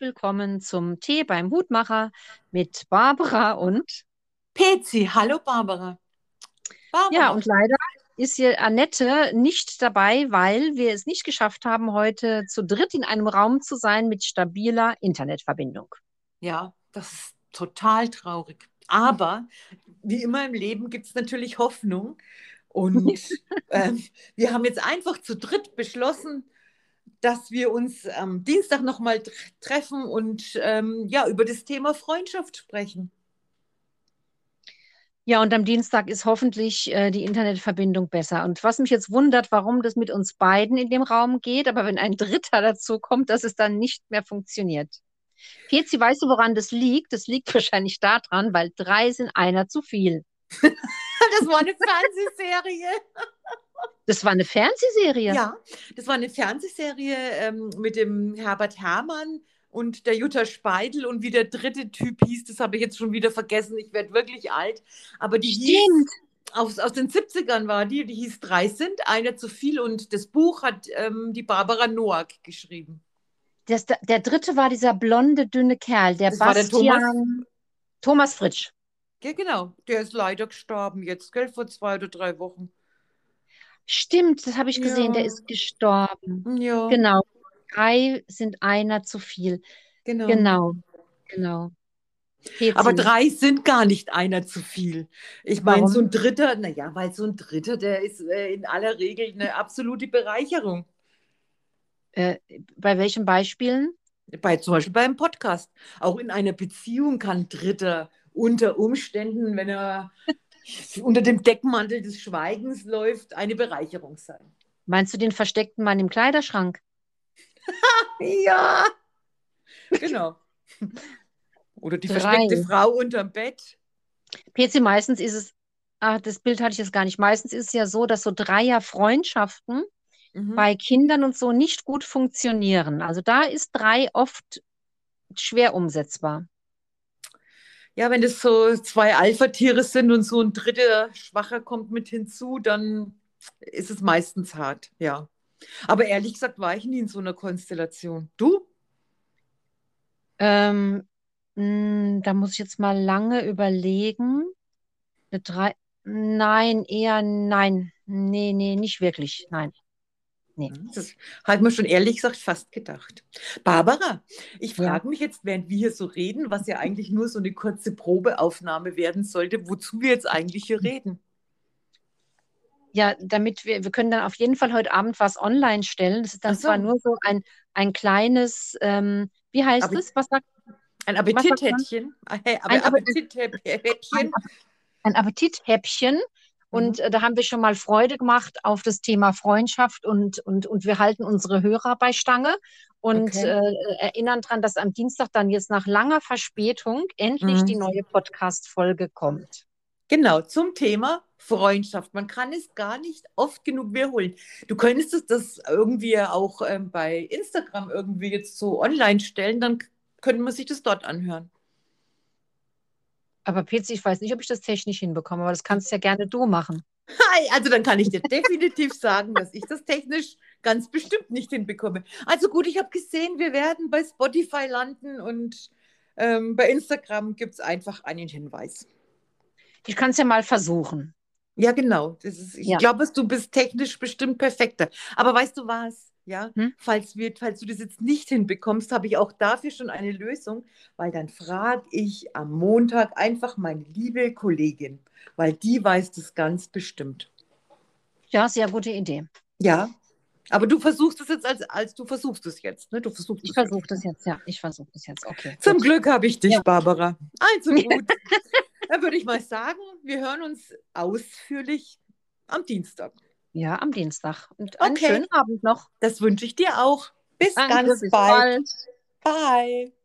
willkommen zum Tee beim Hutmacher mit Barbara und Pezi. Hallo Barbara. Barbara. Ja, und leider ist hier Annette nicht dabei, weil wir es nicht geschafft haben, heute zu dritt in einem Raum zu sein mit stabiler Internetverbindung. Ja, das ist total traurig. Aber wie immer im Leben gibt es natürlich Hoffnung. Und äh, wir haben jetzt einfach zu dritt beschlossen, dass wir uns am Dienstag nochmal treffen und ähm, ja, über das Thema Freundschaft sprechen. Ja, und am Dienstag ist hoffentlich äh, die Internetverbindung besser. Und was mich jetzt wundert, warum das mit uns beiden in dem Raum geht, aber wenn ein Dritter dazu kommt, dass es dann nicht mehr funktioniert. Pezi, weißt du, woran das liegt? Das liegt wahrscheinlich daran, weil drei sind einer zu viel. das war eine Fernsehserie. Das war eine Fernsehserie? Ja, das war eine Fernsehserie ähm, mit dem Herbert Herrmann und der Jutta Speidel und wie der dritte Typ hieß, das habe ich jetzt schon wieder vergessen. Ich werde wirklich alt. Aber die Stimmt. hieß, aus, aus den 70ern war die, die hieß Drei sind, einer zu viel und das Buch hat ähm, die Barbara Noack geschrieben. Das, der dritte war dieser blonde, dünne Kerl, der das Bastian der Thomas, Thomas Fritsch. Ja, genau. Der ist leider gestorben jetzt, gell, vor zwei oder drei Wochen. Stimmt, das habe ich gesehen, ja. der ist gestorben. Ja. Genau. Drei sind einer zu viel. Genau. Genau. Genau. Aber drei sind gar nicht einer zu viel. Ich meine, so ein Dritter, naja, weil so ein Dritter, der ist äh, in aller Regel eine absolute Bereicherung. Äh, bei welchen Beispielen? Bei, zum Beispiel beim Podcast. Auch in einer Beziehung kann Dritter unter Umständen, wenn er unter dem Deckmantel des Schweigens läuft, eine Bereicherung sein. Meinst du den versteckten Mann im Kleiderschrank? ja, genau. Oder die Drei. versteckte Frau unterm Bett. PC, meistens ist es, ach, das Bild hatte ich jetzt gar nicht, meistens ist es ja so, dass so Dreier-Freundschaften mhm. bei Kindern und so nicht gut funktionieren. Also da ist drei oft schwer umsetzbar. Ja, wenn es so zwei Alpha-Tiere sind und so ein dritter Schwacher kommt mit hinzu, dann ist es meistens hart, ja. Aber ehrlich gesagt war ich nie in so einer Konstellation. Du? Ähm, mh, hm, da muss ich jetzt mal lange überlegen. Eine drei, nein, eher nein. Nee, nee, nicht wirklich. Nein. Nee. Das hat man schon ehrlich gesagt fast gedacht. Barbara, ich frage ja. mich jetzt, während wir hier so reden, was ja eigentlich nur so eine kurze Probeaufnahme werden sollte, wozu wir jetzt eigentlich hier reden. Ja, damit wir, wir können dann auf jeden Fall heute Abend was online stellen. Das ist dann so. zwar nur so ein, ein kleines, ähm, wie heißt es? Was sagt Ein Appetithäppchen. Ein, Appetithäppchen. Ein Appetithäppchen. Und mhm. äh, da haben wir schon mal Freude gemacht auf das Thema Freundschaft und, und, und wir halten unsere Hörer bei Stange und okay. äh, erinnern daran, dass am Dienstag dann jetzt nach langer Verspätung endlich mhm. die neue Podcast-Folge kommt. Genau, zum Thema Freundschaft. Man kann es gar nicht oft genug wiederholen. Du könntest das irgendwie auch ähm, bei Instagram irgendwie jetzt so online stellen, dann könnte man sich das dort anhören. Aber PC, ich weiß nicht, ob ich das technisch hinbekomme, aber das kannst ja gerne du machen. Also dann kann ich dir definitiv sagen, dass ich das technisch ganz bestimmt nicht hinbekomme. Also gut, ich habe gesehen, wir werden bei Spotify landen und ähm, bei Instagram gibt es einfach einen Hinweis. Ich kann es ja mal versuchen. Ja, genau. Ist, ich ja. glaube, du bist technisch bestimmt perfekter. Aber weißt du was? Ja, hm? falls, wir, falls du das jetzt nicht hinbekommst, habe ich auch dafür schon eine Lösung, weil dann frage ich am Montag einfach meine liebe Kollegin, weil die weiß das ganz bestimmt. Ja, sehr gute Idee. Ja, aber du versuchst es jetzt als, als du versuchst es jetzt, ne? Du versuchst ich versuche das jetzt, ja. Ich versuche das jetzt, okay. Zum gut. Glück habe ich dich, ja. Barbara. Also gut. Dann würde ich mal sagen, wir hören uns ausführlich am Dienstag. Ja, am Dienstag. Und einen okay. schönen Abend noch. Das wünsche ich dir auch. Bis Danke, ganz bis bald. bald. Bye.